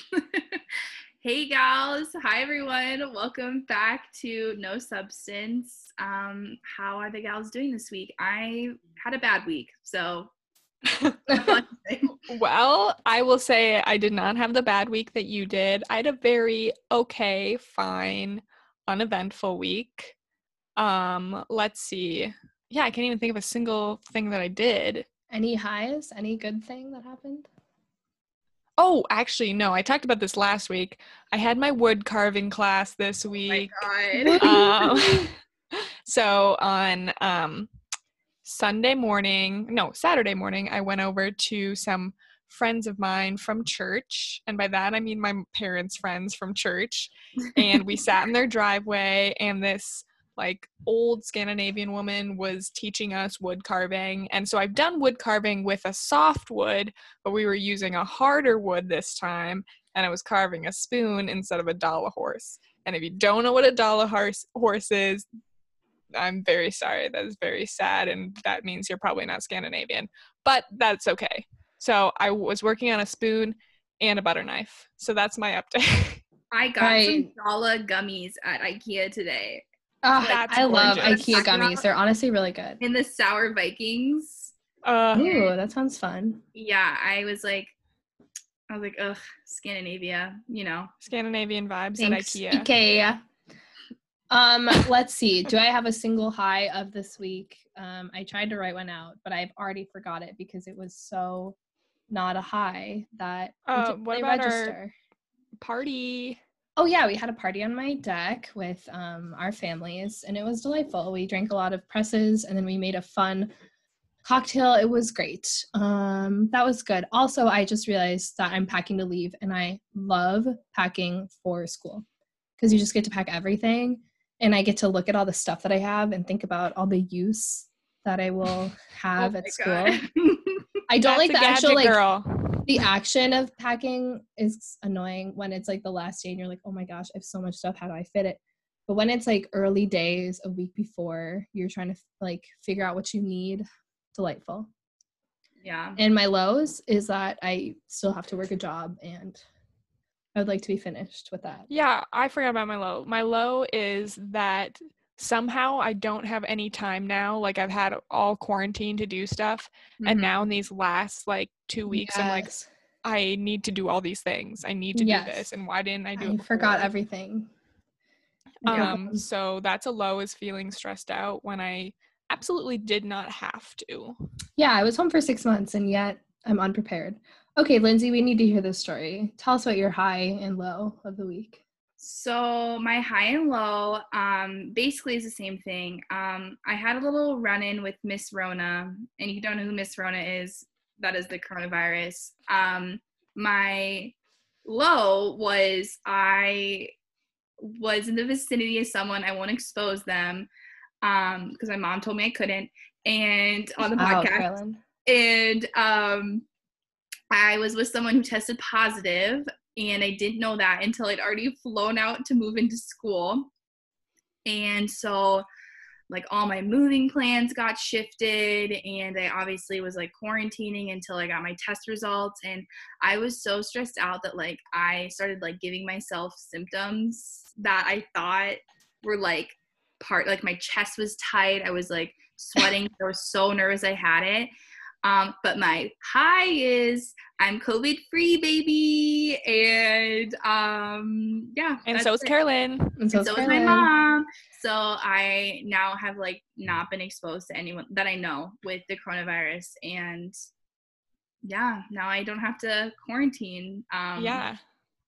hey gals, hi everyone. Welcome back to No Substance. Um, how are the gals doing this week? I had a bad week, so well, I will say I did not have the bad week that you did. I had a very okay, fine, uneventful week. Um, let's see. Yeah, I can't even think of a single thing that I did. Any highs? Any good thing that happened? Oh, actually, no. I talked about this last week. I had my wood carving class this week. Oh um, so on um, Sunday morning, no, Saturday morning, I went over to some friends of mine from church. And by that, I mean my parents' friends from church. And we sat in their driveway, and this like old Scandinavian woman was teaching us wood carving. And so I've done wood carving with a soft wood, but we were using a harder wood this time. And I was carving a spoon instead of a Dala horse. And if you don't know what a Dala horse, horse is, I'm very sorry. That is very sad. And that means you're probably not Scandinavian, but that's okay. So I was working on a spoon and a butter knife. So that's my update. I got right. some Dala gummies at IKEA today. Oh, I love IKEA gummies. They're honestly really good. In the Sour Vikings. Uh, Ooh, that sounds fun. Yeah, I was like, I was like, ugh, Scandinavia, you know. Scandinavian vibes Thanks, at IKEA. IKEA. Um, let's see. Do I have a single high of this week? Um, I tried to write one out, but I've already forgot it because it was so not a high that uh, what about register. our party? Oh yeah, we had a party on my deck with um, our families, and it was delightful. We drank a lot of presses, and then we made a fun cocktail. It was great. Um, that was good. Also, I just realized that I'm packing to leave, and I love packing for school because you just get to pack everything and I get to look at all the stuff that I have and think about all the use that I will oh have oh at school. I don't like the actual like girl. The action of packing is annoying when it's like the last day and you're like, oh my gosh, I have so much stuff. How do I fit it? But when it's like early days, a week before, you're trying to like figure out what you need. Delightful. Yeah. And my lows is that I still have to work a job and I would like to be finished with that. Yeah, I forgot about my low. My low is that somehow I don't have any time now. Like I've had all quarantine to do stuff. Mm-hmm. And now in these last like two weeks, yes. I'm like, I need to do all these things. I need to yes. do this. And why didn't I do I it? I forgot everything. Um, so that's a low is feeling stressed out when I absolutely did not have to. Yeah, I was home for six months and yet I'm unprepared. Okay, Lindsay, we need to hear this story. Tell us about your high and low of the week. So my high and low um, basically is the same thing. Um, I had a little run-in with Miss Rona, and you don't know who Miss Rona is. That is the coronavirus. Um, my low was I was in the vicinity of someone. I won't expose them because um, my mom told me I couldn't. And on the podcast, and um, I was with someone who tested positive, and I didn't know that until I'd already flown out to move into school. And so, like, all my moving plans got shifted, and I obviously was like quarantining until I got my test results. And I was so stressed out that, like, I started like giving myself symptoms that I thought were like part, like, my chest was tight. I was like sweating. I was so nervous I had it. Um, but my high is I'm COVID free, baby. And um, yeah. And so is Carolyn. And so, and so is my mom. So I now have like not been exposed to anyone that I know with the coronavirus. And yeah, now I don't have to quarantine. Um, yeah.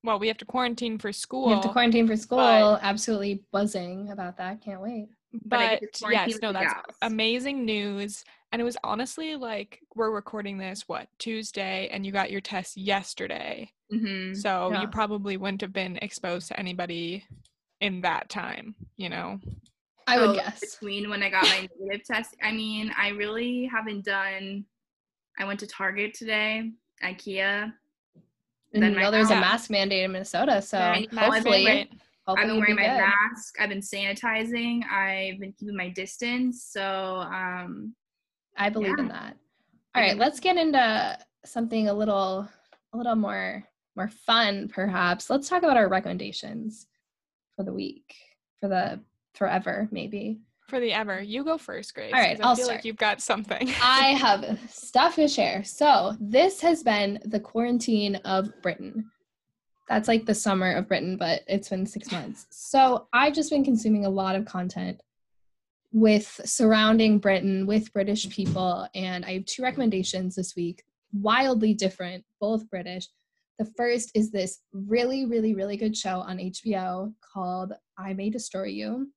Well, we have to quarantine for school. We have to quarantine for school. But, Absolutely buzzing about that. Can't wait. But, but yes, no, that's amazing news. And it was honestly like we're recording this what Tuesday, and you got your test yesterday. Mm-hmm. So yeah. you probably wouldn't have been exposed to anybody in that time, you know. I would guess between when I got my negative test. I mean, I really haven't done. I went to Target today, IKEA. And you know there's house. a mask mandate in Minnesota, so hopefully, right. I've been wearing my good. mask. I've been sanitizing. I've been keeping my distance. So um, I believe yeah. in that. All right, let's get into something a little a little more more fun, perhaps, let's talk about our recommendations for the week, for the forever, maybe. For the ever. You go first, Grace. All right, I I'll feel start. like you've got something. I have stuff to share. So, this has been the quarantine of Britain. That's like the summer of Britain, but it's been six months. So, I've just been consuming a lot of content with surrounding Britain, with British people. And I have two recommendations this week, wildly different, both British. The first is this really, really, really good show on HBO called I May Destroy You.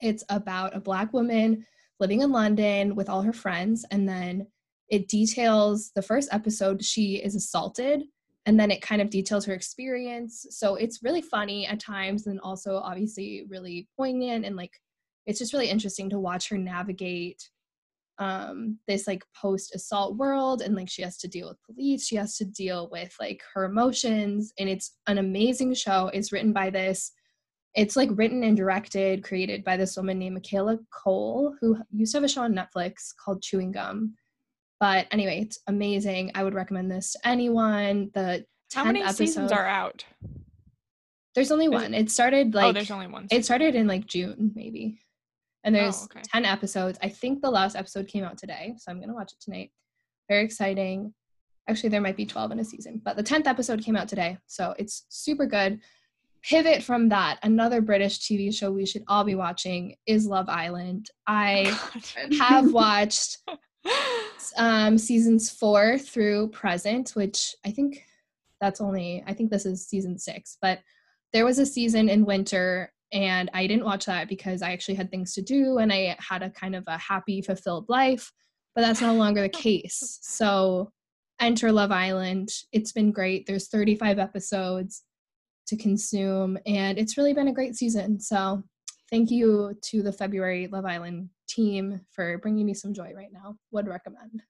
It's about a Black woman living in London with all her friends. And then it details the first episode, she is assaulted. And then it kind of details her experience. So it's really funny at times and also obviously really poignant. And like, it's just really interesting to watch her navigate um, this like post assault world. And like, she has to deal with police, she has to deal with like her emotions. And it's an amazing show. It's written by this it's like written and directed, created by this woman named Michaela Coel, who used to have a show on Netflix called Chewing Gum. But anyway, it's amazing. I would recommend this to anyone. The How 10th many episode, seasons are out? There's only one. It started like oh, there's only one. it started in like June maybe, and there's Oh, okay. 10 episodes. I think the last episode came out today, so I'm gonna watch it tonight. Very exciting. Actually, there might be 12 in a season, but the 10th episode came out today, so it's super good pivot from that another british tv show we should all be watching is love island i have watched um seasons four through present which i think that's only i think this is season six but there was a season in winter and i didn't watch that because i actually had things to do and i had a kind of a happy fulfilled life but that's no longer the case. So enter love island. It's been great. There's 35 episodes to consume and it's really been a great season. So thank you to the february love island team for bringing me some joy right now. Would recommend.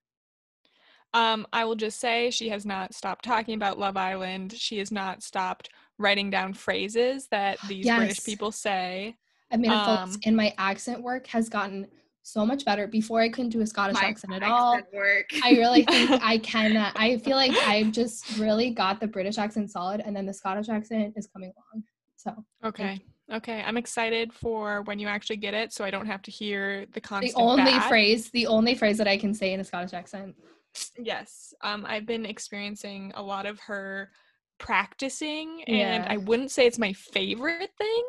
Um, I will just say she has not stopped talking about Love Island. She has not stopped writing down phrases that these British people say. made a full Um, and my accent work has gotten so much better before i couldn't do a scottish accent at all accent work. i really think i can uh, i feel like i've just really got the british accent solid and then the scottish accent is coming along so Okay. Okay. I'm excited for when you actually get it so I don't have to hear the constant. the only bad. phrase the only phrase that i can say in a scottish accent Yes. Um, I've been experiencing a lot of her practicing and Yeah. I wouldn't say it's my favorite thing,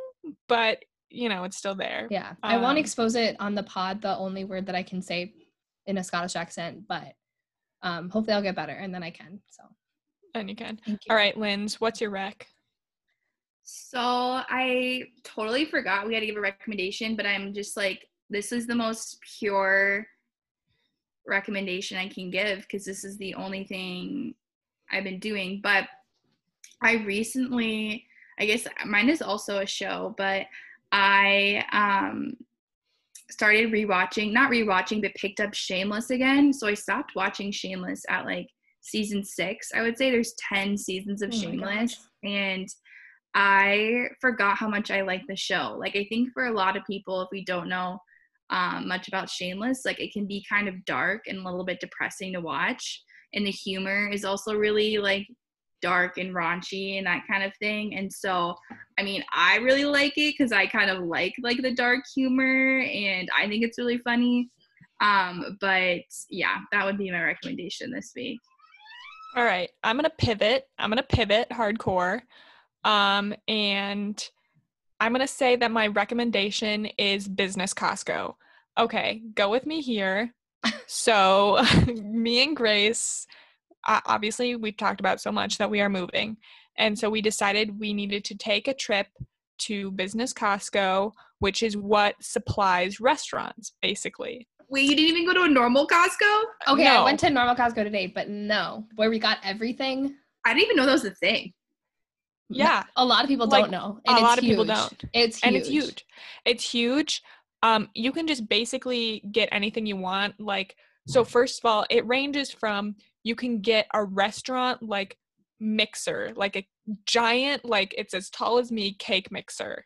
but you know, it's still there. Yeah, I won't Um, expose it on the pod. The only word that I can say in a Scottish accent, but um, hopefully I'll get better, and then I can. So And you can. you. All right, Linz, what's your rec? So I totally forgot we had to give a recommendation, but I'm just like, this is the most pure recommendation I can give because this is the only thing I've been doing. But I recently, I guess mine is also a show, but I um, started rewatching, not rewatching, but picked up Shameless again. So I stopped watching Shameless at like season six. I would say there's 10 seasons of Oh Shameless. And I forgot how much I like the show. Like I think for a lot of people, if we don't know um, much about Shameless, like it can be kind of dark and a little bit depressing to watch. And the humor is also really like dark and raunchy and that kind of thing. And so, I mean, I really like it because I kind of like like the dark humor and I think it's really funny. Um, but yeah, that would be my recommendation this week. All right, I'm gonna pivot. I'm gonna pivot hardcore, um, and I'm gonna say that my recommendation is Business Costco. Okay, go with me here. so, me and Grace, obviously, we've talked about so much that we are moving, and so we decided we needed to take a trip to Business Costco, which is what supplies restaurants, basically. Wait, you didn't even go to a normal Costco? Okay, I went to normal Costco today, but no, where we got everything. I didn't even know that was a thing. Yeah. a lot of people Like, don't know. a and it's lot of people don't. It's huge. and it's huge. It's huge. Um, you can just basically get anything you want. Like, so first of all, it ranges from you can get a restaurant like mixer, like a giant, like it's as tall as me cake mixer,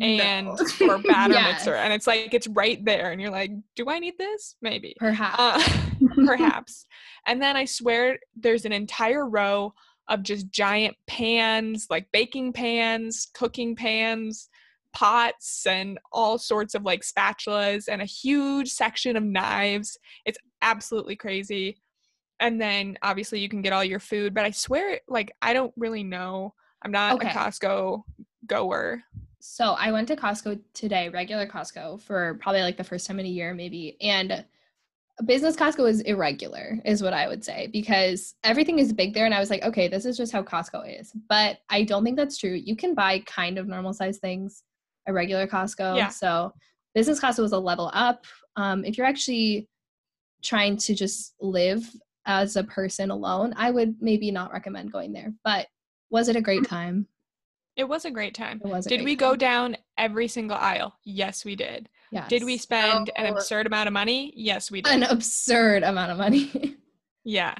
and No. or batter Yes. mixer, and it's like it's right there, and you're like, do I need this? Maybe. Perhaps. Uh, perhaps. And then I swear there's an entire row of just giant pans, like baking pans, cooking pans, pots, and all sorts of like spatulas, and a huge section of knives. It's absolutely crazy. And then obviously you can get all your food, but I swear, like, I don't really know. I'm not Okay. a Costco goer. So I went to Costco today, regular Costco, for probably like the first time in a year, maybe. And business Costco is irregular, is what I would say, because everything is big there. And I was like, okay, this is just how Costco is. But I don't think that's true. You can buy kind of normal size things at regular Costco. Yeah. So business Costco is a level up. Um, if you're actually trying to just live as a person alone, I would maybe not recommend going there. But was it a great time? It was a great time. It was. A Did great we go down every single aisle? Yes, we did. Yes. Did we spend an Oh. absurd amount of money? Yes, we did. an absurd amount of money. Yeah.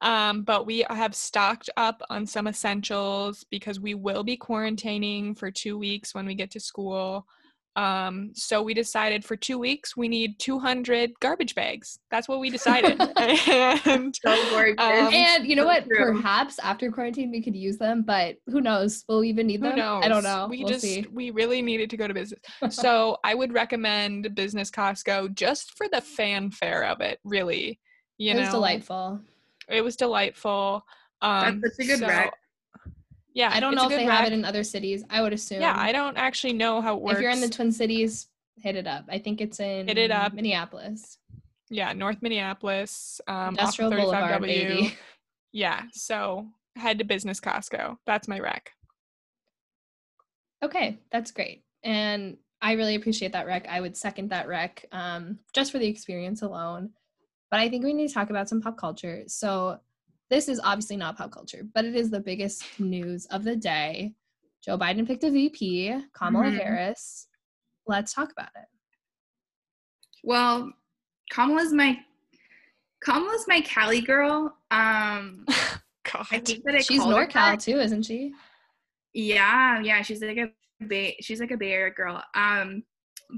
Um, but we have stocked up on some essentials because we will be quarantining for two weeks when we get to school. Um, so we decided for two weeks we need 200 garbage bags. That's what we decided. and Um, and you know so what? true. Perhaps after quarantine we could use them, but who knows? We'll even need who them? knows? I don't know. We we'll just see. we really needed to go to business. So I would recommend business Costco just for the fanfare of it, really. You it know, was delightful. It was delightful. Um, That's such a good so- rec. Yeah, I don't know if they have it in other cities. I would assume. Yeah, I don't actually know how it works. If you're in the Twin Cities, hit it up. I think it's in Hit it up. Minneapolis. yeah, North Minneapolis, um, off of Industrial Boulevard, 35W. baby. Yeah, so head to Business Costco. That's my rec. Okay, that's great. And I really appreciate that rec. I would second that rec um, just for the experience alone. But I think we need to talk about some pop culture. So this is obviously not pop culture, but it is the biggest news of the day. Joe Biden picked a VP, Kamala Mhm. Harris. Let's talk about it. Well, Kamala's my Kamala's my Cali girl. Um, I God. that I She's called her NorCal that. too, isn't she? Yeah, yeah, she's like a Bay, she's like a Bay Area girl. Um,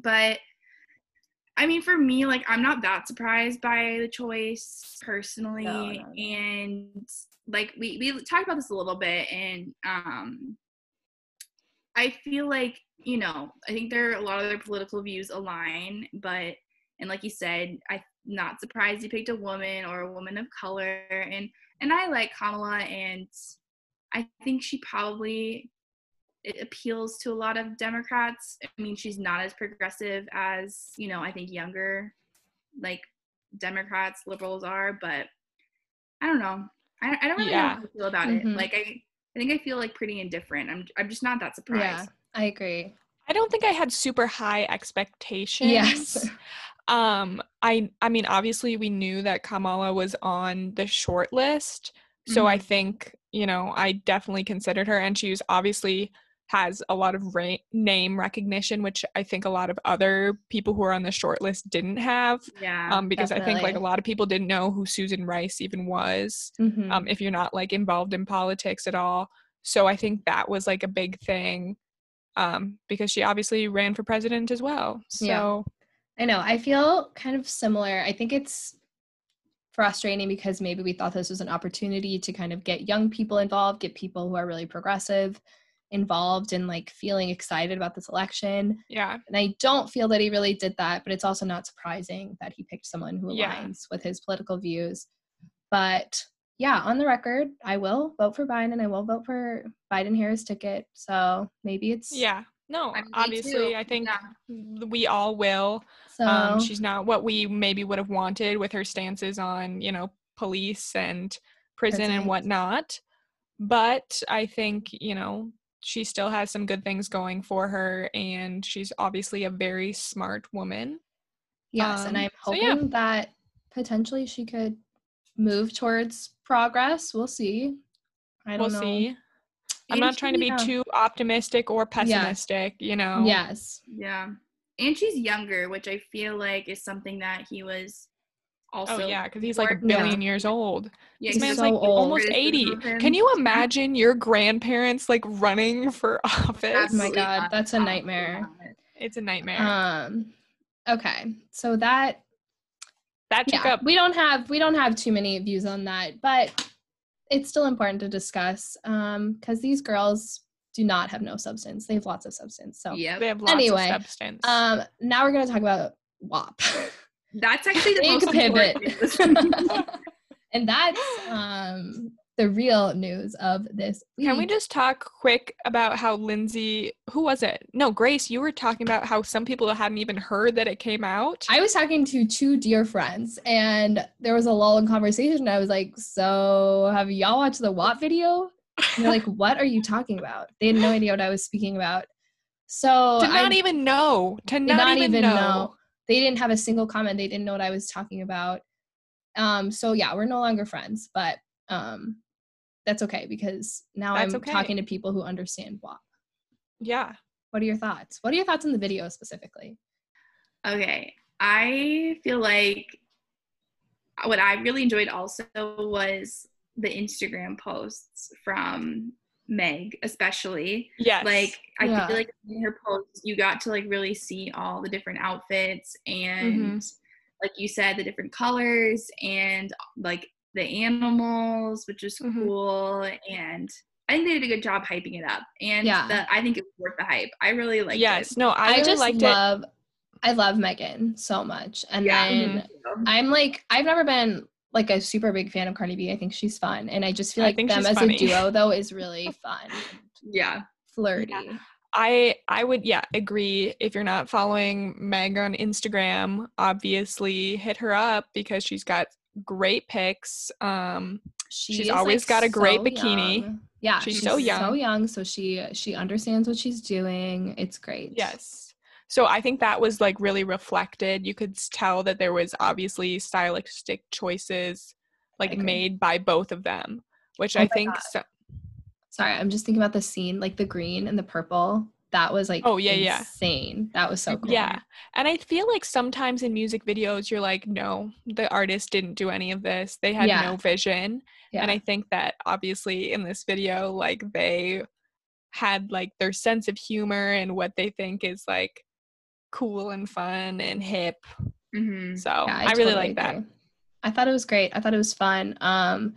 but I mean, for me, like I'm not that surprised by the choice personally, No, no, no. and like we we talked about this a little bit, and um, I feel like you know I think there are a lot of their political views align, but and like you said, I'm not surprised he picked a woman or a woman of color, and and I like Kamala, and I think she probably it appeals to a lot of Democrats. I mean, she's not as progressive as you know I think younger like Democrats, liberals are, but I don't know. I, I don't really Yeah. know how I feel about Mhm. it. Like I, I think I feel like pretty indifferent. I'm I'm just not that surprised. Yeah, I agree. I don't think I had super high expectations. Yes. Um, I I mean, obviously we knew that Kamala was on the short list. So I Mm-hmm. think, you know, I definitely considered her and she was obviously has a lot of ra- name recognition, which I think a lot of other people who are on the short list didn't have. Yeah. Um, because I think like a lot of people didn't know who Susan Rice even was. Mhm. um, if you're not like involved in politics at all. So I think that was like a big thing um, because she obviously ran for president as well. So Yeah. I know. I feel kind of similar. I think it's frustrating because maybe we thought this was an opportunity to kind of get young people involved, get people who are really progressive involved and like feeling excited about this election. yeah, And I don't feel that he really did that, but it's also not surprising that he picked someone who aligns Yeah. with his political views. But yeah, on the record, I will vote for Biden and I will vote for Biden Harris ticket. So maybe it's yeah. No, I mean, obviously. I think Yeah. we all will. so Um, she's not what we maybe would have wanted with her stances on, you know, police and prison Prison. and whatnot. But I think, you know, she still has some good things going for her and she's obviously a very smart woman. Yes, and Um, I'm so hoping yeah. that potentially she could move towards progress. We'll see. I we'll don't know. see. I'm And not trying to be yeah. too optimistic or pessimistic, you know. Yes. Yeah. And she's younger, which I feel like is something that he was also. Oh yeah, because he's like a before- Yeah. billion years old. Yeah, This He's man's so like old. almost 80. Can you imagine your grandparents like running for office? Oh my God, not. that's a nightmare. It's a nightmare. Um okay. So that that took yeah, up we don't have we don't have too many views on that, but it's still important to discuss um because these girls do not have no substance. They have lots of substance. So Yep. They have lots Anyway, of substance. um now we're gonna talk about WAP. That's actually the Big most pivot. important and that's um the real news of this week. Can we just talk quick about how Lindsay, who was it? No, Grace, you were talking about how some people hadn't even heard that it came out. I was talking to two dear friends and there was a lull in conversation. I was like, So have y'all watched the WAP video? And they're like, What are you talking about? They had no idea what I was speaking about. So to not I even know. To did not, even, know. They didn't have a single comment. They didn't know what I was talking about. Um, so yeah, we're no longer friends, but um that's okay because now That's I'm okay. talking to people who understand WAP. Yeah. What are your thoughts? What are your thoughts on the video specifically? Okay. I feel like what I really enjoyed also was the Instagram posts from Meg, especially. Yes. Like I Yeah. feel like in her posts you got to like really see all the different outfits and like you said, the different colors and like the animals, which is Mhm. cool. And I think they did a good job hyping it up. And Yeah. the, I think it was worth the hype. I really like yes. it. No, I, I, really just liked love I love Megan so much. And Yeah. then I'm like I've never been like a super big fan of Cardi B. I think she's fun. And I just feel like them as funny. a duo though is really fun. Yeah. Flirty. it. I I would yeah agree. If you're not following Meg on Instagram, obviously hit her up because she's got great pics. Um, She She's always like, got a great so bikini. young. Yeah, She's she's, so so young. young. So she she understands what she's doing. It's great. Yes. So I think that was like really reflected. You could tell that there was obviously stylistic choices like made by both of them, which Oh I think so- Sorry, I'm just thinking about the scene, like the green and the purple. That was like Oh, yeah, yeah. insane. That was so cool. yeah. And I feel like sometimes in music videos you're like no, the artist didn't do any of this. They had Yeah. no vision. Yeah. And I think that obviously in this video like they had like their sense of humor and what they think is like cool and fun and hip. hmm So Yeah, I, really totally like that. agree. I thought it was great. I thought it was fun. Um,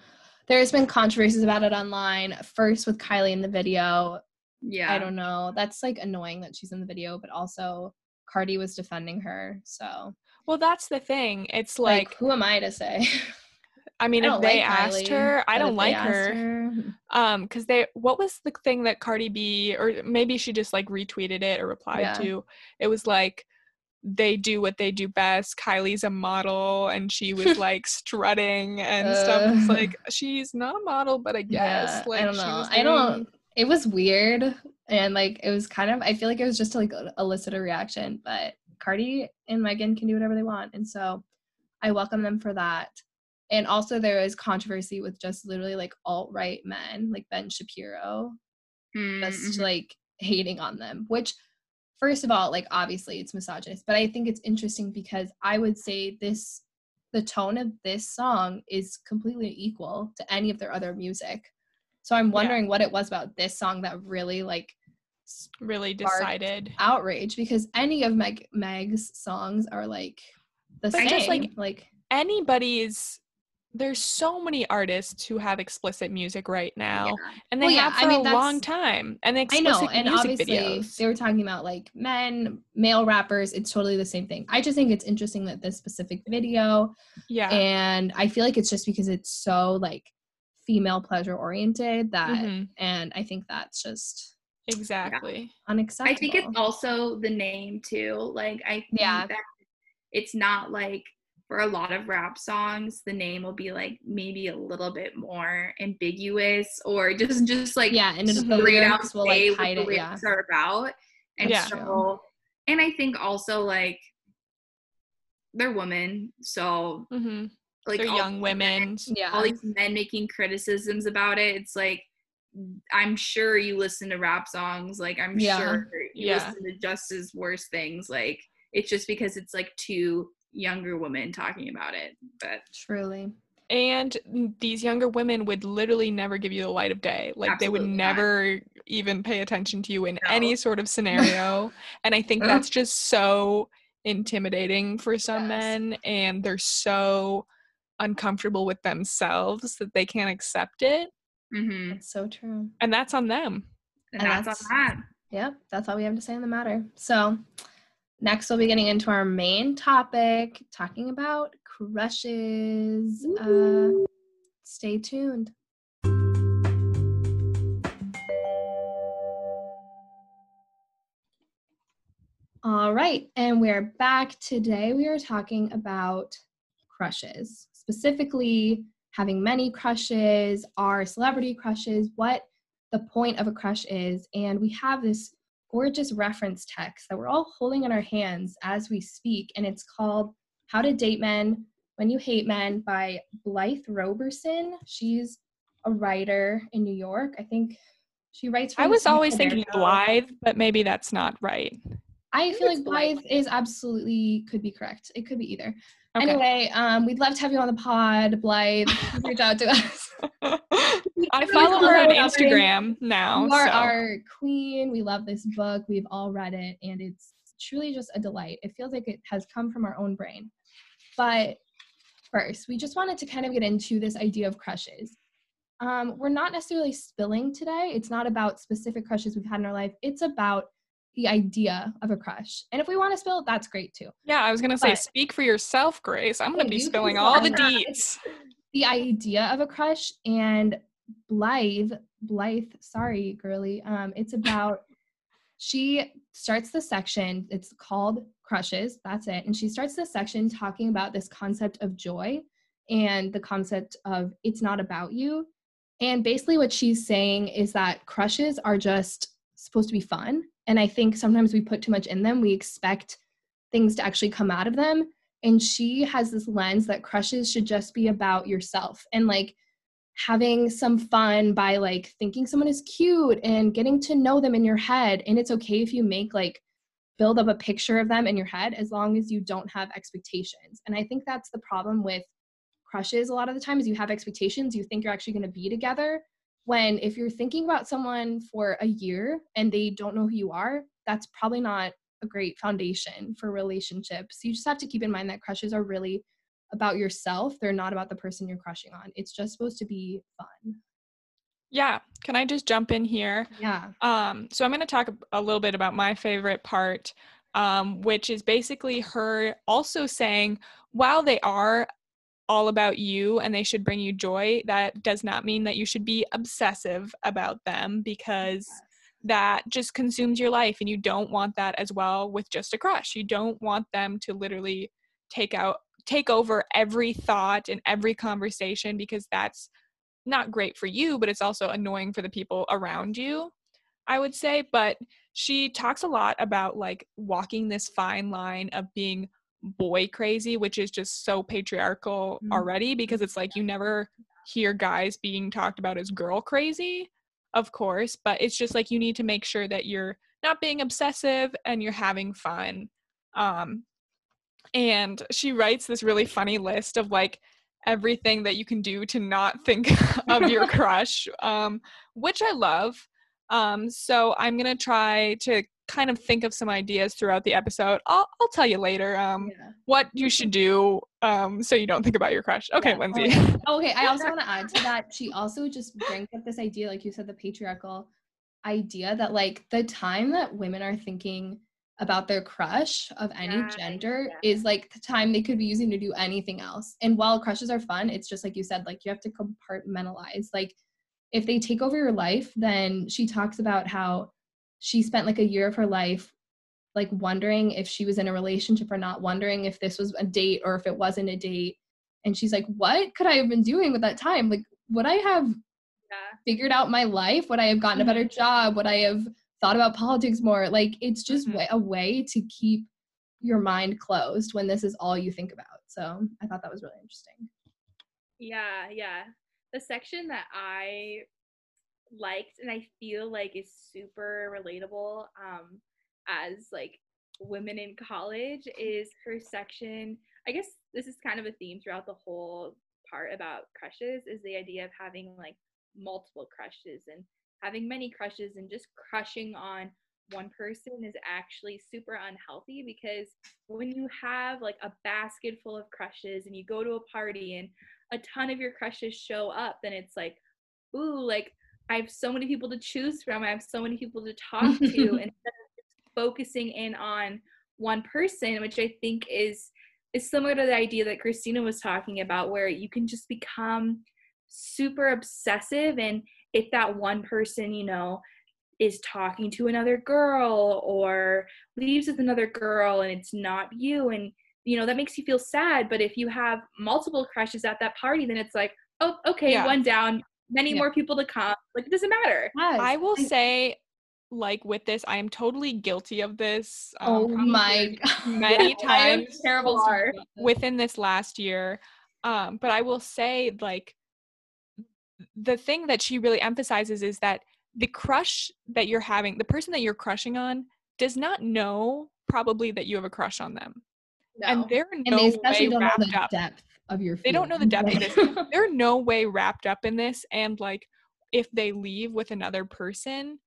there's been controversies about it online. First with Kylie in the video. Yeah. I don't know. That's like annoying that she's in the video, but also Cardi was defending her. So Well, that's the thing. It's like, like, who am I to say? I mean, I if they like asked Kylie, her, I don't like her. her, Um, because they, what was the thing that Cardi B, or maybe she just like retweeted it or replied Yeah. to? It was like, they do what they do best. Kylie's a model, and she was like strutting and stuff. It's Uh. like she's not a model, but I guess Yeah, like I don't know. I don't. It was weird, and like it was kind of. I feel like it was just to like elicit a reaction. But Cardi and Megan can do whatever they want, and so I welcome them for that. And also, there is controversy with just literally like alt right men, like Ben Shapiro, just Mhm. like hating on them. Which, first of all, like obviously it's misogynist, but I think it's interesting because I would say this, the tone of this song is completely equal to any of their other music. So I'm wondering what it was about this song that really like really decided. outrage because any of Meg Meg's songs are like the But same. just, like, like Anybody's there's so many artists who have explicit music right now, Yeah. and they Well, yeah, have I for mean, a long time. And the I explicit know, and music obviously videos. they were talking about like men, male rappers. It's totally the same thing. I just think it's interesting that this specific video, yeah. and I feel like it's just because it's so like female pleasure oriented that, Mhm, and I think that's just Exactly. unacceptable. I think it's also the name too. Like I think Yeah. that it's not like for a lot of rap songs, the name will be like maybe a little bit more ambiguous or just just like yeah, and the straight out lyrics will say like what hide the it. Yeah, are about. And Yeah. so and I think also like they're women, so hmm like They're young women. yeah. all these men making criticisms about it. It's like I'm sure you listen to rap songs. Like I'm Yeah. sure you Yeah. listen to just as worse things. Like it's just because it's like two younger women talking about it. But Truly. And these younger women would literally never give you the light of day. Like they would Absolutely not. never even pay attention to you in No. any sort of scenario. and I think that's just so intimidating for some Yes. men and they're so uncomfortable with themselves that they can't accept it. Mm-hmm. It's so true. And that's on them. And, And that's, that's- on that. Yep, that's all we have to say on the matter. So, next we'll be getting into our main topic, talking about crushes. Uh, stay tuned. All right, and we're back. Today we are talking about crushes, specifically having many crushes, our celebrity crushes, what the point of a crush is. And we have this gorgeous reference text that we're all holding in our hands as we speak, and it's called How to Date Men When You Hate Men by Blythe Roberson. She's a writer in New York. I think she writes for I the was always People thinking Blythe, but maybe that's not right. I feel like Blythe Blythe. is absolutely could be correct. It could be either. Okay. Anyway, um, we'd love to have you on the pod, Blythe. Reach out to us. I follow her on. Instagram now. You are so. our queen. We love this book. We've all read it, and it's truly just a delight. It feels like it has come from our own brain. But first, we just wanted to kind of get into this idea of crushes. Um, we're not necessarily spilling today. It's not about specific crushes we've had in our life. It's about the idea of a crush. And if we want to spill, that's great too. Yeah, I was gonna say, speak for yourself, Grace. I'm gonna be spilling all the deets. the idea of a crush and Blythe, Blythe, sorry, girly. Um, it's about she starts the section, it's called crushes, that's it. And she starts the section talking about this concept of joy and the concept of it's not about you. And basically what she's saying is that crushes are just supposed to be fun. And I think sometimes we put too much in them. We expect things to actually come out of them. And she has this lens that crushes should just be about yourself and like having some fun by like thinking someone is cute and getting to know them in your head. And it's okay if you make like build up a picture of them in your head as long as you don't have expectations. And i think that's the problem with crushes a lot of the times you have expectations you think you're actually going to be together when if you're thinking about someone for a year and they don't know who you are that's probably not a great foundation for relationships. You just have to keep in mind that crushes are really about yourself. They're not about the person you're crushing on. It's just supposed to be fun. Yeah, can I just jump in here? Yeah. Um, so I'm going to talk a little bit about my favorite part, um, which is basically her also saying, while they are all about you and they should bring you joy, that does not mean that you should be obsessive about them because that just consumes your life and you don't want that as well with just a crush. You don't want them to literally take out take over every thought and every conversation because that's not great for you, but it's also annoying for the people around you. I would say, but she talks a lot about like walking this fine line of being boy crazy, which is just so patriarchal Mhm. already because it's like you never hear guys being talked about as girl crazy, of course, but it's just like you need to make sure that you're not being obsessive and you're having fun. Um and she writes this really funny list of like everything that you can do to not think of your crush, um, which I love. Um, so I'm gonna try to kind of think of some ideas throughout the episode. I'll I'll tell you later um, yeah. what you should do um, so you don't think about your crush. Okay, Yeah. Lindsay. Okay. okay, I also want to add to that. She also just brings up this idea, like you said, the patriarchal idea that like the time that women are thinking about their crush of any Yeah, gender yeah. is like the time they could be using to do anything else. And while crushes are fun, it's just like you said, like you have to compartmentalize. Like if they take over your life, then she talks about how she spent like a year of her life like wondering if she was in a relationship or not, wondering if this was a date or if it wasn't a date. And she's like, What could I have been doing with that time? Like, would I have Yeah. figured out my life? Would I have gotten a better job? Would I have thought about politics more? Like, it's just Mhm. wa- a way to keep your mind closed when this is all you think about. So I thought that was really interesting. Yeah, yeah. The section that I liked and I feel like is super relatable um as like women in college is her section. I guess this is kind of a theme throughout the whole part about crushes is the idea of having like multiple crushes and having many crushes and just crushing on one person is actually super unhealthy because when you have like a basket full of crushes and you go to a party and a ton of your crushes show up, then it's like, ooh, like I have so many people to choose from. I have so many people to talk to instead of just focusing in on one person, which I think is is similar to the idea that Christina was talking about, where you can just become super obsessive and if that one person, you know, is talking to another girl or leaves with another girl and it's not you and you know that makes you feel sad but if you have multiple crushes at that party then it's like oh okay yeah. one down many yeah. more people to come like it doesn't matter yes. i will say like with this i am totally guilty of this um, oh my many yeah, times terrible within this last year um but i will say like the thing that she really emphasizes is that the crush that you're having, the person that you're crushing on, does not know probably that you have a crush on them. No. And they're and no they way wrapped the up. depth of your. Feelings. They don't know the depth of this. They're no way wrapped up in this, and like if they leave with another person,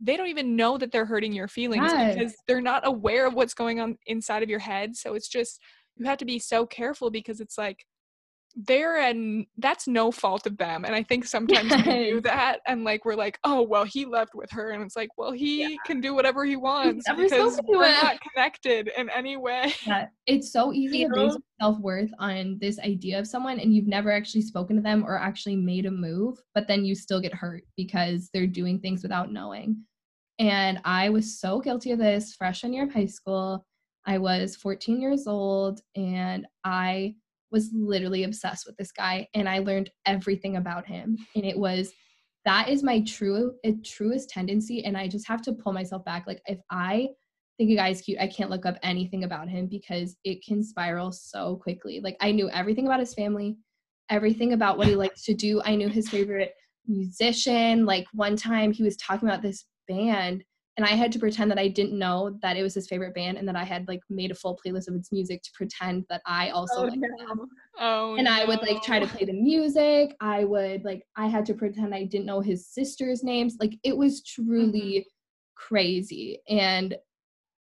they don't even know that they're hurting your feelings yes. because they're not aware of what's going on inside of your head. So it's just you have to be so careful because it's like they're and that's no fault of them and i think sometimes yes. we do that and like we're like oh well he left with her and it's like well he yeah. can do whatever he wants because we're not connected in any way yeah. it's so easy you to base self-worth on this idea of someone and you've never actually spoken to them or actually made a move but then you still get hurt because they're doing things without knowing and i was so guilty of this freshman year of high school i was 14 years old and i was literally obsessed with this guy and I learned everything about him. And it was that is my true it, truest tendency and I just have to pull myself back. Like if I think a guy is cute, I can't look up anything about him because it can spiral so quickly. Like I knew everything about his family, everything about what he likes to do. I knew his favorite musician. Like one time he was talking about this band and I had to pretend that I didn't know that it was his favorite band and that I had like made a full playlist of its music to pretend that I also oh, liked no. them. Oh, and no. I would like try to play the music. I would like I had to pretend I didn't know his sisters' names. Like it was truly mm-hmm. crazy and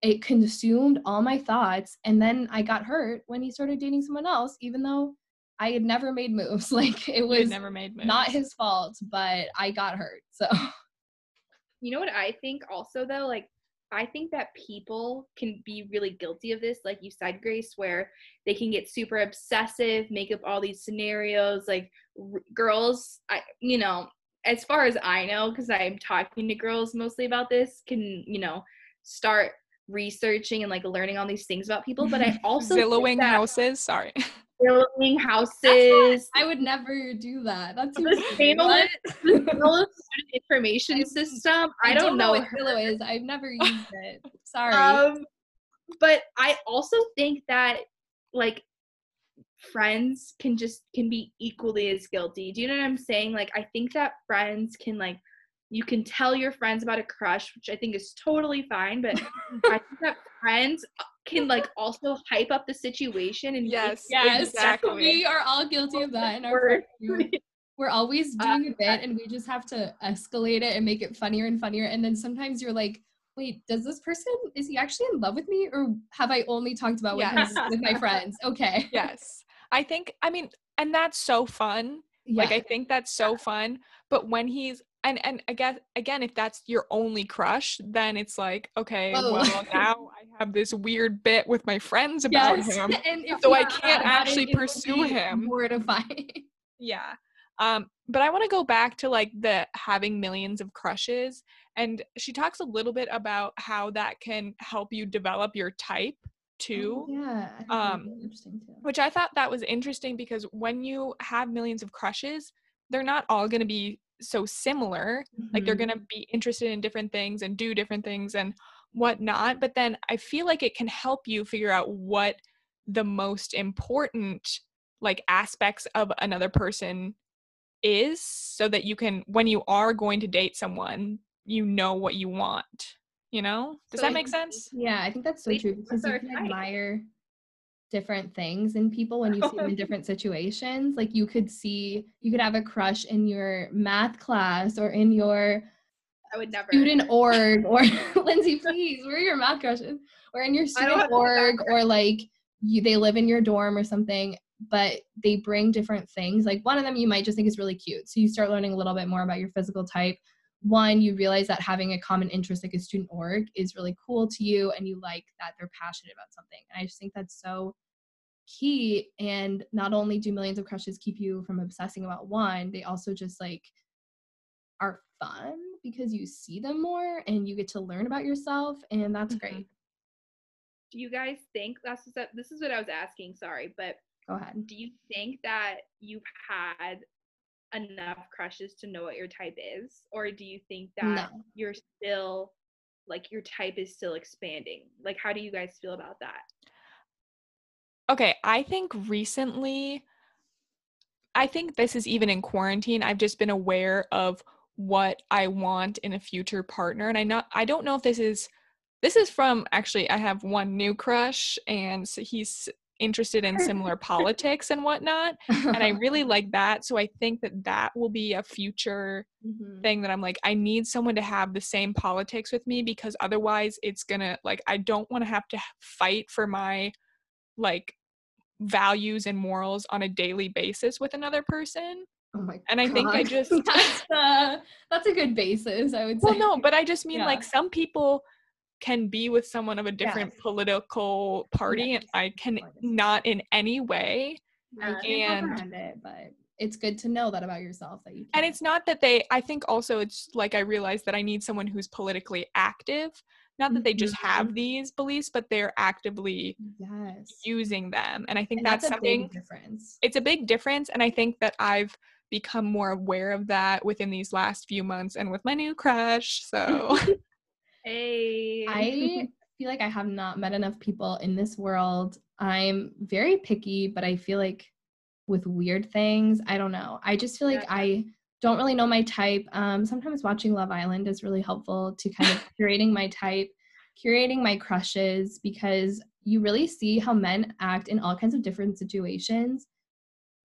it consumed all my thoughts and then I got hurt when he started dating someone else even though I had never made moves. Like it was never made moves. not his fault, but I got hurt. So you know what I think also though, like I think that people can be really guilty of this, like you said, Grace, where they can get super obsessive, make up all these scenarios. Like r- girls, I, you know, as far as I know, because I'm talking to girls mostly about this, can you know, start researching and like learning all these things about people. But I also Zillowing houses. Sorry. building houses. I would never do that. That's the Zillow information system. I, I don't, don't, know, what Zillow is. I've never used it. Sorry. Um, but I also think that like friends can just can be equally as guilty. Do you know what I'm saying? Like I think that friends can like you can tell your friends about a crush, which I think is totally fine, but I think that friends can like also hype up the situation and yes, yes, exactly. We are all guilty of that in our We're always uh, doing a bit and we just have to escalate it and make it funnier and funnier. And then sometimes you're like, wait, does this person is he actually in love with me or have I only talked about yes. with, his, with my friends? Okay. Yes. I think I mean, and that's so fun. Yeah. Like I think that's so fun. But when he's and and again again if that's your only crush then it's like okay oh. well now i have this weird bit with my friends about yes. him so i can't actually it, pursue him mortifying yeah um but i want to go back to like the having millions of crushes and she talks a little bit about how that can help you develop your type too. Oh, yeah. Um, interesting too. Which I thought that was interesting because when you have millions of crushes, they're not all going to be so similar mm-hmm. like they're mm-hmm. going to be interested in different things and do different things and whatnot but then i feel like it can help you figure out what the most important like aspects of another person is so that you can when you are going to date someone you know what you want you know does so that make sense yeah i think that's so true because you can admire different things in people when you see them in different situations. Like you could see, you could have a crush in your math class or in your I would never. student org or Lindsay, please, where are your math crushes? Or in your student org or like you they live in your dorm or something, but they bring different things. Like one of them you might just think is really cute. So you start learning a little bit more about your physical type. One, you realize that having a common interest like a student org is really cool to you and you like that they're passionate about something. And I just think that's so key and not only do millions of crushes keep you from obsessing about one they also just like are fun because you see them more and you get to learn about yourself and that's Mhm. great Do you guys think that's this is what I was asking? Sorry, but go ahead do you think that you've had enough crushes to know what your type is, or do you think that No. you're still like your type is still expanding? Like, how do you guys feel about that? Okay, I think recently, I think this is even in quarantine. I've just been aware of what I want in a future partner, and I not I don't know if this is this is from actually I have one new crush, and so he's interested in similar politics and whatnot, and I really like that. So I think that that will be a future Mhm. thing that I'm like, I need someone to have the same politics with me because otherwise it's gonna like I don't want to have to fight for my like values and morals on a daily basis with another person. oh my And I think I just that's uh, that's a good basis i would say well no, but I just mean Yeah. like some people can be with someone of a different Yes. political party and I can not in any way. I can't and- it but it's good to know that about yourself that you And can't. it's not that they I think also it's like I realize that I need someone who's politically active. Not that they just mm-hmm. have these beliefs, but they're actively yes using them. And I think and that's, that's, something difference it's a big difference and i think that i've become more aware of that within these last few months and with my new crush so Hey, I feel like I have not met enough people in this world. I'm very picky, but I feel like with weird things, I don't know. I just feel like Yeah. I don't really know my type. Um, sometimes watching Love Island is really helpful to kind of curating my type, curating my crushes, because you really see how men act in all kinds of different situations.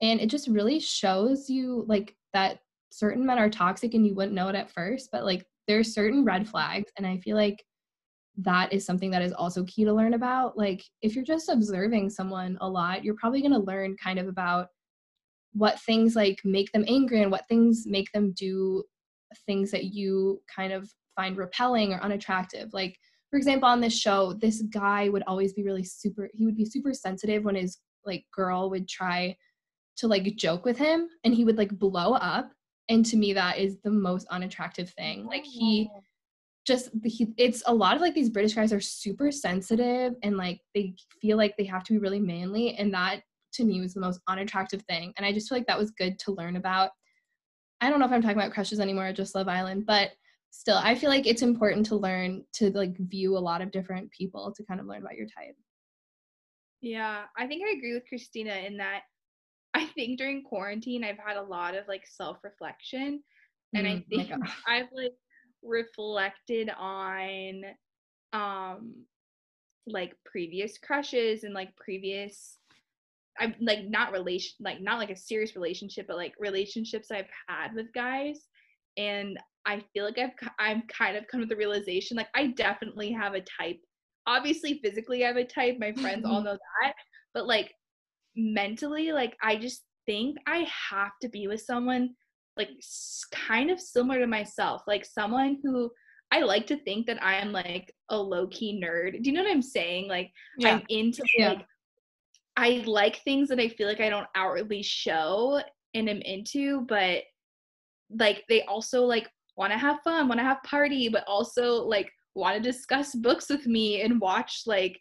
And it just really shows you like that certain men are toxic and you wouldn't know it at first, but like there's certain red flags. And I feel like that is something that is also key to learn about. Like, if you're just observing someone a lot, you're probably going to learn kind of about what things like make them angry and what things make them do things that you kind of find repelling or unattractive. Like, for example, on this show, this guy would always be really super, he would be super sensitive when his like girl would try to like joke with him and he would like blow up. And to me, that is the most unattractive thing. Like, he, oh. just he, it's a lot of like these british guys are super sensitive and like they feel like they have to be really manly and that to me was the most unattractive thing. And i just feel like that was good to learn about. I don't know if i'm talking about crushes anymore or just love island but still i feel like it's important to learn to like view a lot of different people to kind of learn about your type. Yeah, I think I agree with Christina in that I think during quarantine I've had a lot of like self-reflection and I Mm, my think I've like reflected on um like previous crushes and like previous I'm like not relation like not like a serious relationship but like relationships I've had with guys and I feel like I've I'm kind of come to the realization like I definitely have a type obviously physically I have a type my friends all know that but like mentally like I just think I have to be with someone like s- kind of similar to myself like someone who I like to think that I am like a low key nerd. Do you know what I'm saying? Like yeah I'm into Yeah. like I like things that I feel like I don't outwardly show and am into, but like they also like want to have fun, want to have party, but also like want to discuss books with me and watch like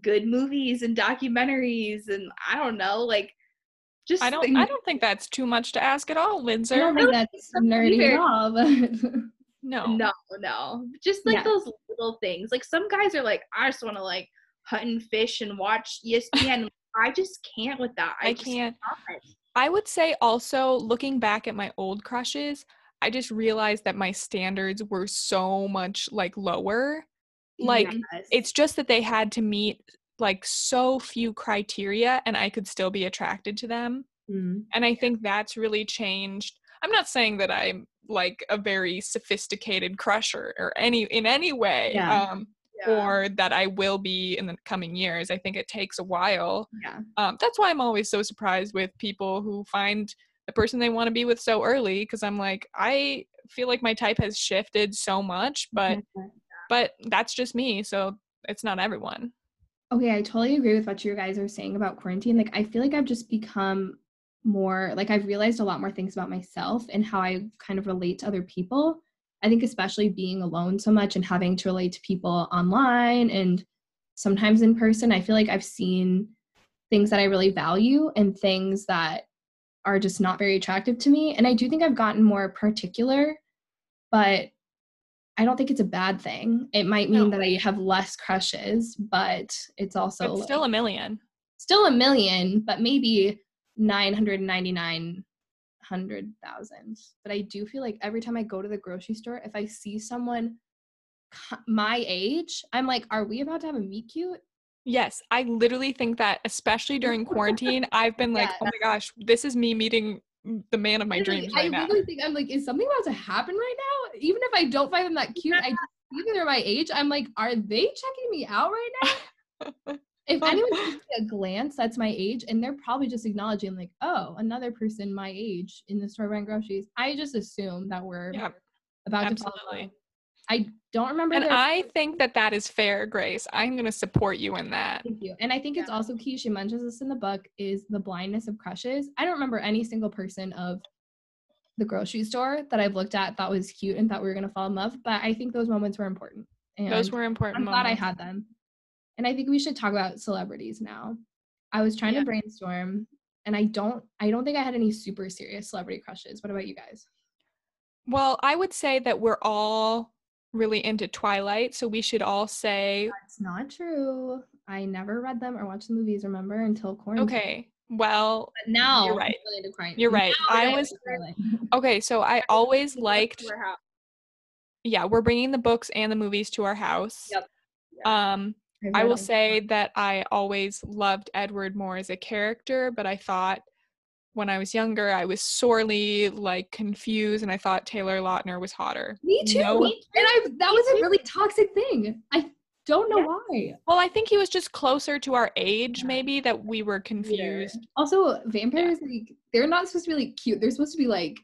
good movies and documentaries and I don't know, like just i don't things- i don't think that's too much to ask at all Windsor. i don't think that's That's nerdy weird. at all but no no, no, just like Yeah. those little things. Like some guys are like, I just want to like hunt and fish and watch ESPN. I just can't with that. I, i can't can't. I would say also looking back at my old crushes, I just realized that my standards were so much like lower. Like Yes. it's just that they had to meet like so few criteria and I could still be attracted to them. Mm. And I think that's really changed. I'm not saying that I'm like a very sophisticated crusher or any in any way. Yeah. Um, Yeah. or that I will be in the coming years. I think it takes a while. Yeah. Um, that's why I'm always so surprised with people who find the person they want to be with so early because I'm like, I feel like my type has shifted so much, but but that's just me, so it's not everyone. Okay, I totally agree with what you guys are saying about quarantine. Like, I feel like I've just become more like I've realized a lot more things about myself and how I kind of relate to other people. I think, especially being alone so much and having to relate to people online and sometimes in person, I feel like I've seen things that I really value and things that are just not very attractive to me. And I do think I've gotten more particular, but I don't think it's a bad thing. It might mean No. that I have less crushes, but it's also But like- still a million. still a million, but maybe 999 hundred thousand. But I do feel like every time I go to the grocery store, if I see someone my age, I'm like, are we about to have a meet cute? Yes, I literally think that, especially during quarantine, I've been like, Yeah. oh my gosh, this is me meeting the man of my dreams I right now. literally think I'm like, is something about to happen right now? Even if I don't find them that cute, I just see that they're my age. I'm like, are they checking me out right now? If anyone gives me a glance that's my age, and they're probably just acknowledging, like, oh, another person my age in the store buying groceries, I just assume that we're Yeah, about to fall in love. I don't remember And I think that that is fair, Grace. I'm going to support you in that. Thank you. And I think it's Yeah. also key. She mentions this in the book is the blindness of crushes. I don't remember any single person of the grocery store that I've looked at that was cute and thought we were gonna fall in love. But I think those moments were important. And Those were important I'm glad I had them. And I think we should talk about celebrities now. I was trying Yeah. to brainstorm and I don't I don't think I had any super serious celebrity crushes. What about you guys? Well, I would say that we're all really into Twilight, so we should all say, That's not true. I never read them or watched the movies, remember, until quarantine. okay, well, But now You're right. really you're right. Now I was okay, so I always liked yeah, we're bringing the books and the movies to our house. Yep. Um I read will say that I always loved Edward more as a character, but I thought when I was younger, I was sorely like confused and I thought Taylor Lautner was hotter. Me too. No- and I that was a really toxic thing. I don't know Yeah. why. Well, I think he was just closer to our age, maybe, that we were confused. Also, vampires like they're not supposed to be like cute. They're supposed to be like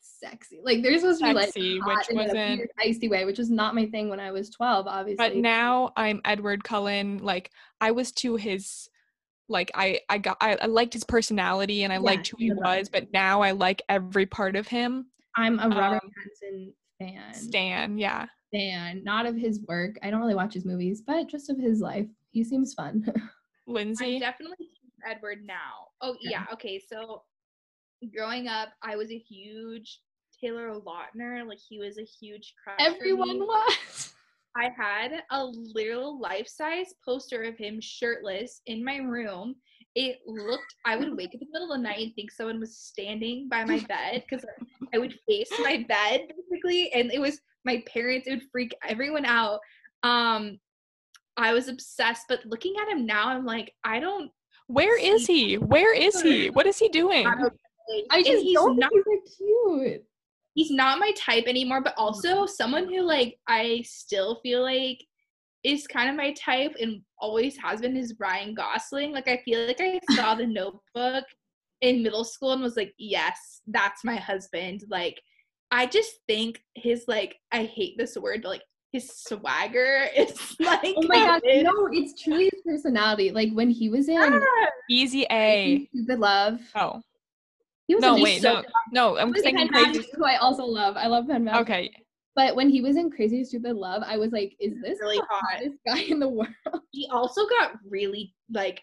sexy. Like they're supposed to be like Sexy, hot which in a wasn't- weird, icy way, which was not my thing when I was twelve. Obviously, But now I'm Edward Cullen. Like I was to his like I I got I, I liked his personality and I Yeah, liked who he was, but now I like every part of him. I'm a Robert um, Pattinson fan. Stan, yeah. Fan, not of his work. I don't really watch his movies, but just of his life. He seems fun. Lindsay. I'm definitely Edward now. Oh Yeah. yeah, okay. So growing up, I was a huge Taylor Lautner. Like he was a huge crush. for Everyone me. was. I had a little life size poster of him shirtless in my room. It looked, I would wake up in the middle of the night and think someone was standing by my bed because I would face my bed basically. And it was my parents, it would freak everyone out. Um, I was obsessed, but looking at him now, I'm like, I don't, Where is he? Where is he? What is he doing? I don't I and just he's don't not think he's that cute. He's not my type anymore, but also someone who like I still feel like is kind of my type and always has been is Ryan Gosling. Like I feel like I saw the notebook in middle school and was like, yes, that's my husband. Like I just think his like I hate this word, but like his swagger is like Oh my god, is- no, it's truly his personality. Like when he was in Ah, Easy A. Stupid Love. Oh. He was No, wait, so no. No, I'm He was thinking crazy. Badgley, who I also love. I love Penn Badgley. Okay. But when he was in Crazy Stupid Love, I was like, is this really the hot. hottest guy in the world? he also got really like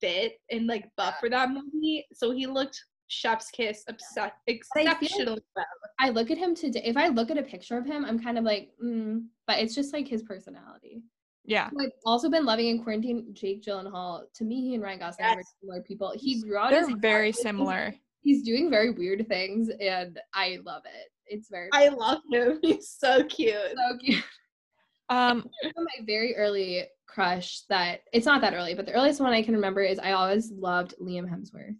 fit and like buff for that movie. So he looked chef's kiss obsessed I like- exceptional well. I look at him today. If I look at a picture of him, I'm kind of like, mm, but it's just like his personality. Yeah. I've also been loving in quarantine Jake Gyllenhaal. To me, he and Ryan Gosling are similar people. He grew out his They're very He's- similar. He's doing very weird things, and I love it. It's very I love him. He's so cute. so cute. Um, my very early crush that it's not that early, but the earliest one I can remember is I always loved Liam Hemsworth.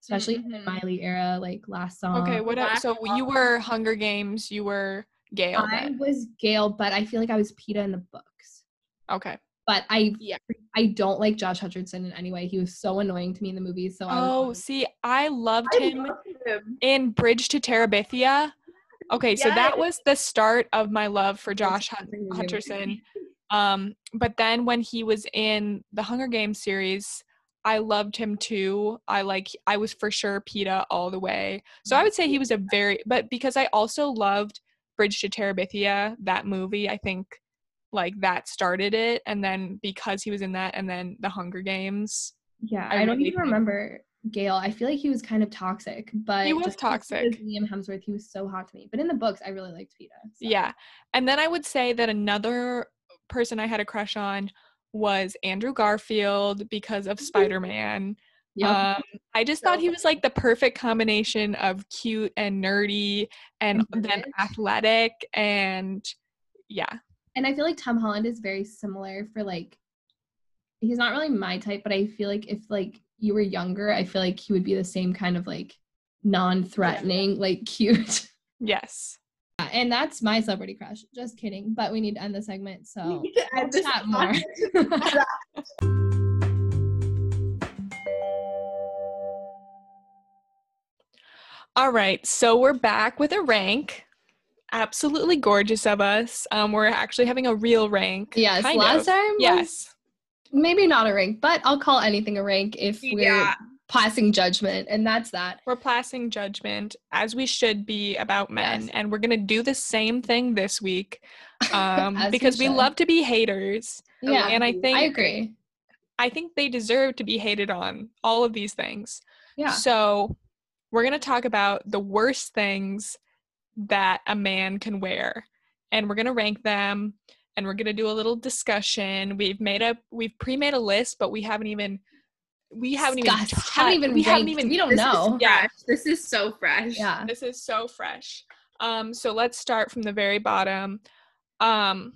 especially in the Mhm. Miley era, like last song. Okay, what else? Black So you were Hunger Games, you were Gale. I then. was Gale, but I feel like I was Peeta in the books. Okay. But I Yeah. I don't like Josh Hutcherson in any way. He was so annoying to me in the movie. So I Oh, was, see, I loved I him love him. in Bridge to Terabithia. Okay, so that was the start of my love for Josh Hut- Hutcherson. Hutcherson. Um, but then when he was in the Hunger Games series, I loved him too. I like I was for sure Peeta all the way. So I would say he was a very but because I also loved Bridge to Terabithia, that movie, I think like that started it and then because he was in that and then the Hunger Games. yeah, I I, don't really even think- remember Gale. I feel like he was kind of toxic, but was just because he was toxic. Liam Hemsworth, he was so hot to me. But in the books, I really liked Peeta. so. Yeah. And then I would say that another person I had a crush on was Andrew Garfield because of Spider-Man. Yep. Um, I just thought he was like the perfect combination of cute and nerdy and And then athletic and yeah. And I feel like Tom Holland is very similar for like he's not really my type, but I feel like if like you were younger, I feel like he would be the same kind of like non-threatening, like cute. Yes. And that's my celebrity crush. Just kidding. But we need to end the segment, so We need to we'll chat more. All right. So we're back with a rank. Absolutely gorgeous of us. Um, we're actually having a real rank. yes, kind last of. time Yes. maybe not a rank, but I'll call anything a rank if we're Yeah. passing judgment, and that's that. We're passing judgment as we should be about men, Yes. and we're gonna do the same thing this week um, As we because we love to be haters, Yeah, and I think I agree. I think they deserve to be hated on all of these things. Yeah. So we're gonna talk about the worst things that a man can wear, and we're gonna rank them, and we're gonna do a little discussion. We've made a we've pre-made a list, but we haven't even we haven't even Discussed. touched- haven't even we haven't even we don't This is know. Yeah. This is so fresh. Yeah. this is so fresh. Um, so let's start from the very bottom. Um,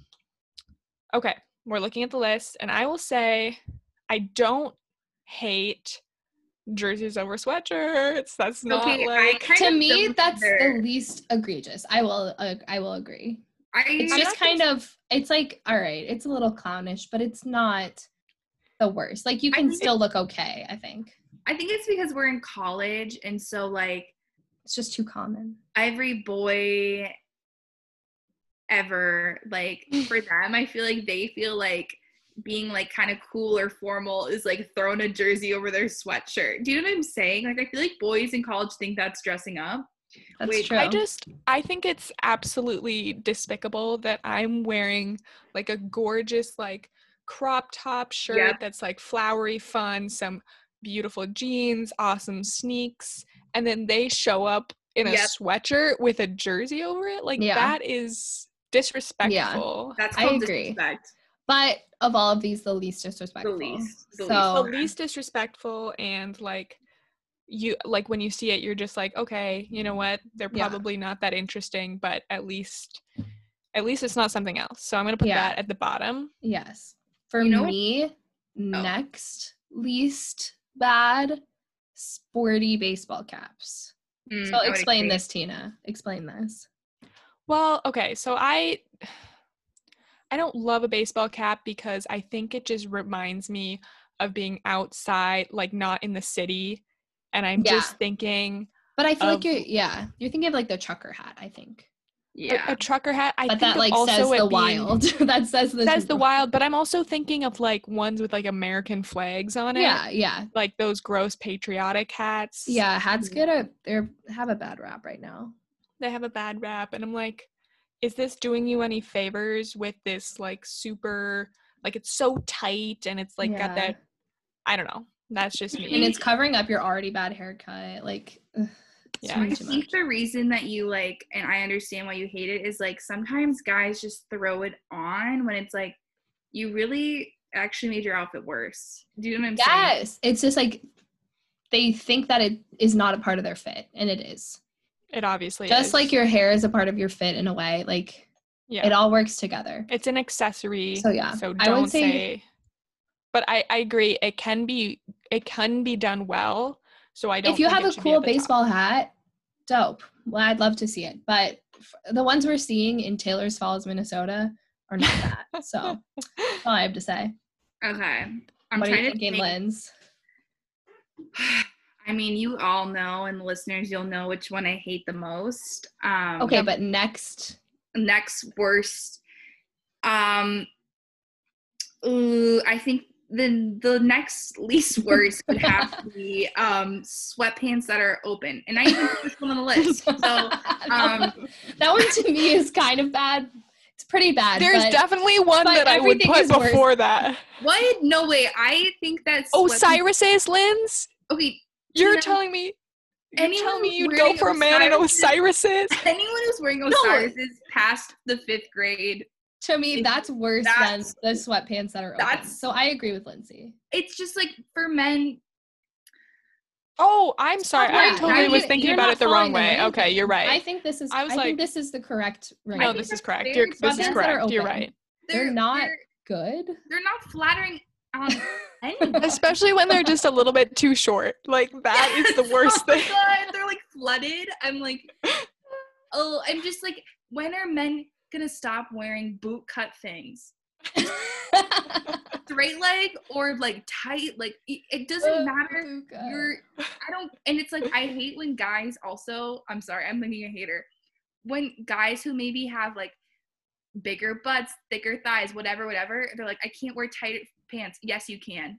okay, we're looking at the list, and I will say I don't hate jerseys over sweatshirts. That's not Okay, like to me that's either. the least egregious i will uh, i will agree I it's I'm just not gonna kind of it's like all right it's a little clownish but it's not the worst like you can think- still look okay i think I think it's because we're in college, and so like it's just too common every boy ever, like for them, I feel like they feel like being like kind of cool or formal is like throwing a jersey over their sweatshirt. Do you know what I'm saying? Like I feel like boys in college think that's dressing up. that's Wait, true I just I think it's absolutely despicable that I'm wearing like a gorgeous like crop top shirt Yep. that's like flowery fun, some beautiful jeans, awesome sneaks, and then they show up in a Yep. sweatshirt with a jersey over it. Like Yeah. that is disrespectful. Yeah. That's I called agree. disrespect. But of all of these the least disrespectful. The least. The so least. Disrespectful and like you like when you see it you're just like okay you know what? They're Yeah. probably not that interesting but at least at least it's not something else. So i'm gonna put Yeah. that at the bottom. Yes. For You know what- me next least bad sporty baseball caps. Mm, so I would explain this tina. Explain this. Well okay so i i don't love a baseball cap because i think it just reminds me of being outside like not in the city and i'm Yeah. just thinking but i feel Of- like you're yeah you're thinking of like the trucker hat i think a- Yeah. a, trucker hat i but think that like also says the being- wild that says the says the wild, but I'm also thinking of like ones with like American flags on it. yeah yeah Like those gross patriotic hats. yeah hats mm. get a they have a bad rap right now They have a bad rap. And I'm like, is this doing you any favors with this like super like it's so tight and it's like got that I don't know. That's just me. and it's covering up your already bad haircut like ugh, Yeah. I think much. the reason that you like, and I understand why you hate it, is like sometimes guys just throw it on when it's like you really actually made your outfit worse. Do you know what I'm saying? yes it's just like they think that it is not a part of their fit and it is it obviously just is. like your hair is a part of your fit in a way like yeah. it all works together it's an accessory. So, yeah, So I would don't say- say but I, I agree it can be it can be done well. So I don't. If you think have it a cool at the top. baseball hat, dope. Well, I'd love to see it. But f- the ones we're seeing in Taylor's Falls, Minnesota, are not that. so that's all I have to say. Okay. I'm what are trying you to thinking, think. Lens? I mean, you all know, and listeners, you'll know which one I hate the most. Um, Okay, but next. next worst. Um, ooh, I think the the next least worst would have to be um sweatpants that are open, and I even put this one on the list. So um, that one to me is kind of bad. It's pretty bad. There's but definitely one that I would put is worse. before that. what? No way. I think that's Oh, sweat- Cyrus's lens. Okay, You're know, telling me. You're anyone telling me you'd go for a man in Osiris's- Osiris's? anyone who's wearing Osiris's past the fifth grade, to me, that's worse that's- than the sweatpants that are open. that's- So I agree with Lindsay. it's just like for men. Oh, I'm sorry. I totally now was thinking about it the wrong way. ranking. Okay, you're right. I think this is. I I, was think like- this is the correct no, this is correct. You're, this is sweatpants that are correct. You're right. They're not- They're, Good. they're not flattering Um, on. Especially when they're just a little bit too short. Like that is the worst oh thing. God, they're like flooded. I'm like, oh, I'm just like, when are men gonna stop wearing boot cut things? Straight leg or like tight? Like it, it doesn't matter. You're I don't and it's like I hate when guys also I'm sorry, I'm thinking a hater. When guys who maybe have like bigger butts, thicker thighs, whatever, whatever, they're like, I can't wear tight pants. Yes, you can.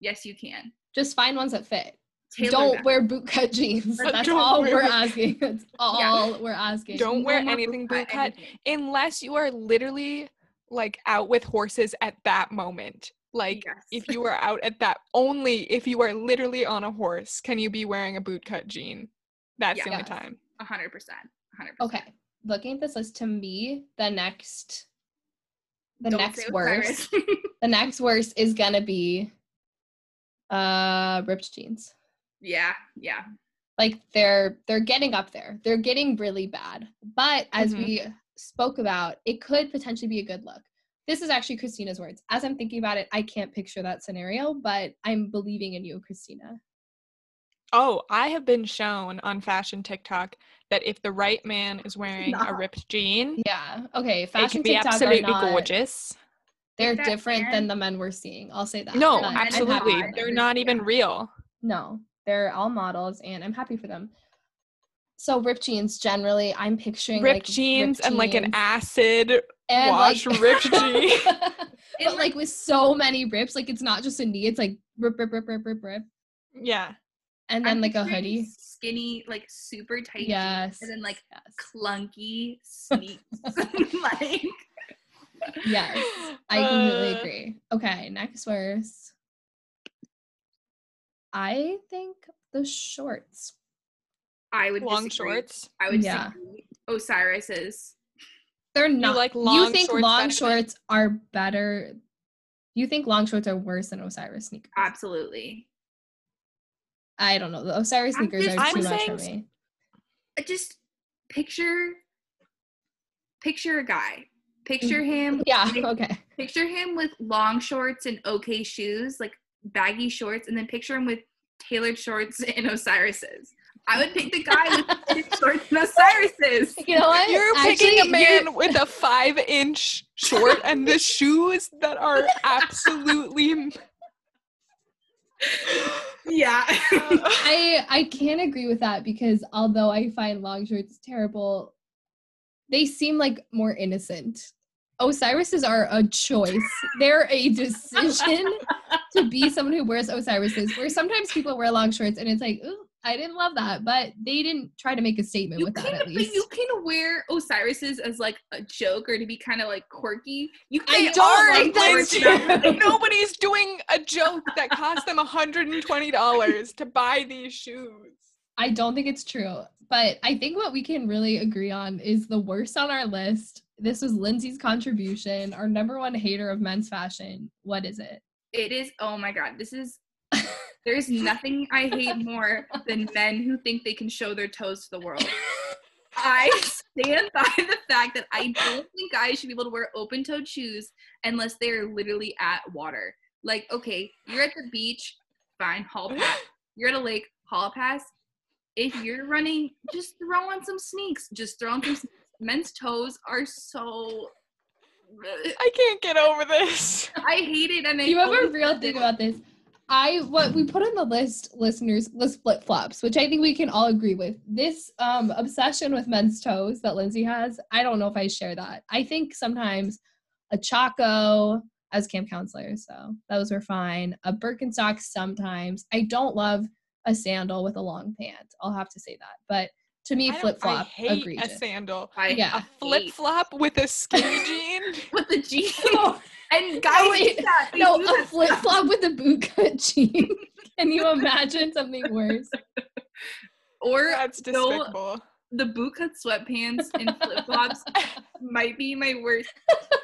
Yes, you can. Just find ones that fit. Tailor Don't them. wear bootcut jeans. That's don't all we're boot- asking. That's all we're asking. Don't No wear more anything boot cut anything. unless you are literally like out with horses at that moment. Like Yes. if you are out at that only if you are literally on a horse can you be wearing a boot cut jean. That's the only Yes. time. A hundred percent. Hundred percent. Okay. Looking at this list, to me, the next, the Don't next worst, the next worst is gonna be, uh, ripped jeans. yeah, yeah. Like they're they're getting up there. They're getting really bad. But as Mhm. we spoke about, it could potentially be a good look. This is actually Christina's words. As I'm thinking about it, I can't picture that scenario, but I'm believing in you, Christina. Oh, I have been shown on fashion TikTok that if the right man is wearing a ripped jean, Yeah. Okay. fashion it Fashion can be TikTok are absolutely not, gorgeous. They're different man- than the men we're seeing. I'll say that. No, but absolutely. for. They're not even Yeah. real. No, they're all models, and I'm happy for them. So ripped jeans, generally, I'm picturing Ripped like, jeans ripped and like an acid and, wash like- ripped jean. but like with so many rips, like it's not just a knee; it's like rip, rip, rip, rip, rip, rip, Yeah. And then I'm like a hoodie. Skinny, like super tight. jeans, Yes, And then like yes, clunky sneaks. like yes. I completely Uh, agree. Okay, next verse. I think the shorts. I would Long disagree. shorts. I would Yeah. disagree. Osiris They're not. like long you think shorts long better shorts are better? You think long shorts are worse than Osiris sneakers? absolutely. I don't know. The Osiris sneakers just- are too I'm much for me. Just picture picture a guy. Mm-hmm. Picture him Yeah. with- Okay. picture him with long shorts and okay shoes, like baggy shorts, and then picture him with tailored shorts and Osiris's. I would pick the guy with tailored shorts and Osiris's. You know what? You're picking Actually, a you're- man with a five inch short and the shoes that are absolutely. Yeah. Um, I I can't agree with that because although I find long shorts terrible, they seem like more innocent. Osiris's are a choice. They're a decision to be someone who wears Osiris's. Where sometimes people wear long shorts and it's like, ooh, I didn't love that, but they didn't try to make a statement you with can, that at but least. you can wear Osiris's as like a joke or to be kind of like quirky. You I can don't wear like shorts that that- too. Nobody's doing a joke that cost them $120 to buy these shoes. I don't think it's true. But I think what we can really agree on is the worst on our list. This was Lindsay's contribution, our number one hater of men's fashion. What is it? It is. Oh my god, this is. There's nothing I hate more than men who think they can show their toes to the world. I stand by the fact that I don't think guys should be able to wear open-toed shoes unless they're literally at water. Like, okay, you're at the beach, fine, hall pass. You're at a lake, hall pass. If you're running, just throw on some sneaks. Just throw on some. Sneaks. Men's toes are so. I can't get over this. I hate it, and I you have a real thing about this. I what we put on the list, listeners, list flip flops, which I think we can all agree with. This um obsession with men's toes that Lindsay has, I don't know if I share that. I think sometimes a Chaco as camp counselor, so those were fine. A Birkenstock sometimes. I don't love a sandal with a long pant. I'll have to say that. But to me, flip flop I hate a sandal. I Yeah. A flip flop with a skinny jean. with the jeans. No, And guys, wait. do that. They no, a flip stuff. flop with a boot cut jean. Can you imagine something worse? Or That's no, despicable. the boot cut sweatpants and flip flops might be my worst.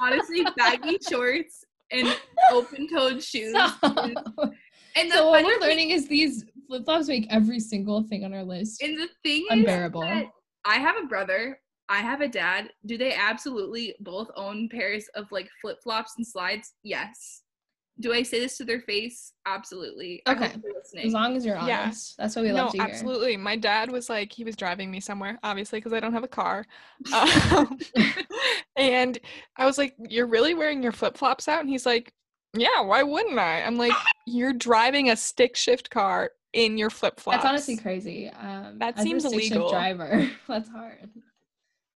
Honestly, baggy shorts and open toed shoes. Stop. And the So what we're thing- learning is these flip flops make every single thing on our list and the thing is unbearable. I have a brother. I have a dad. Do they absolutely both own pairs of like flip flops and slides? Yes. Do I say this to their face? Absolutely. Okay. As long as you're Yeah. honest, that's what we no, love to hear. absolutely. My dad was like, he was driving me somewhere, obviously, because I don't have a car. Um, and I was like, You're really wearing your flip flops out? And he's like, Yeah, why wouldn't I? I'm like, You're driving a stick shift car in your flip flops. That's honestly crazy. Um, That as a seems stick illegal. Driver, that's hard.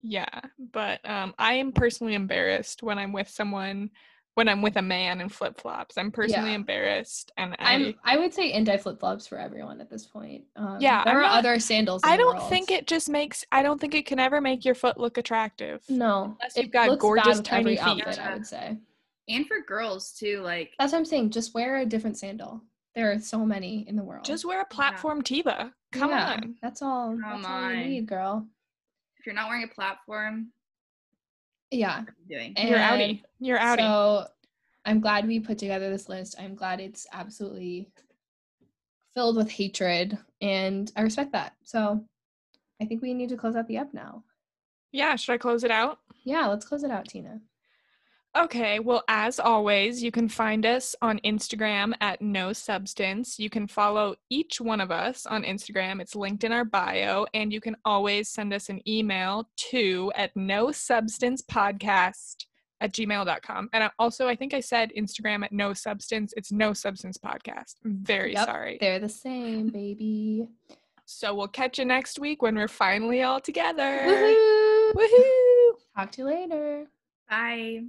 Yeah, but um, I am personally embarrassed when I'm with someone, when I'm with a man in flip flops. I'm personally Yeah. embarrassed, and I, I'm. I would say anti flip flops for everyone at this point. Um, Yeah, there I'm are not- other sandals. in I don't world. think it just makes. I don't think it can ever make your foot look attractive. No, Unless it you've got looks gorgeous tiny every feet. outfit. I would say and for girls too, like that's what I'm saying. Just wear a different sandal. There are so many in the world. Just wear a platform Teva. Come Yeah, on. That's all. Come that's all you on. need, girl. If you're not wearing a platform, Yeah. you doing? You're And outie. You're outie. So I'm glad we put together this list. I'm glad it's absolutely filled with hatred, and I respect that. So I think we need to close out the app now. yeah, should I close it out? Yeah, let's close it out, Tina. Okay, well, as always, you can find us on Instagram at No Substance. You can follow each one of us on Instagram. It's linked in our bio. And you can always send us an email to at no substance podcast at gmail.com. And also, I think I said Instagram at no substance. It's no substance podcast. I'm very Yep, sorry. They're the same, baby. So we'll catch you next week when we're finally all together. Woohoo! Woohoo! Talk to you later. Bye.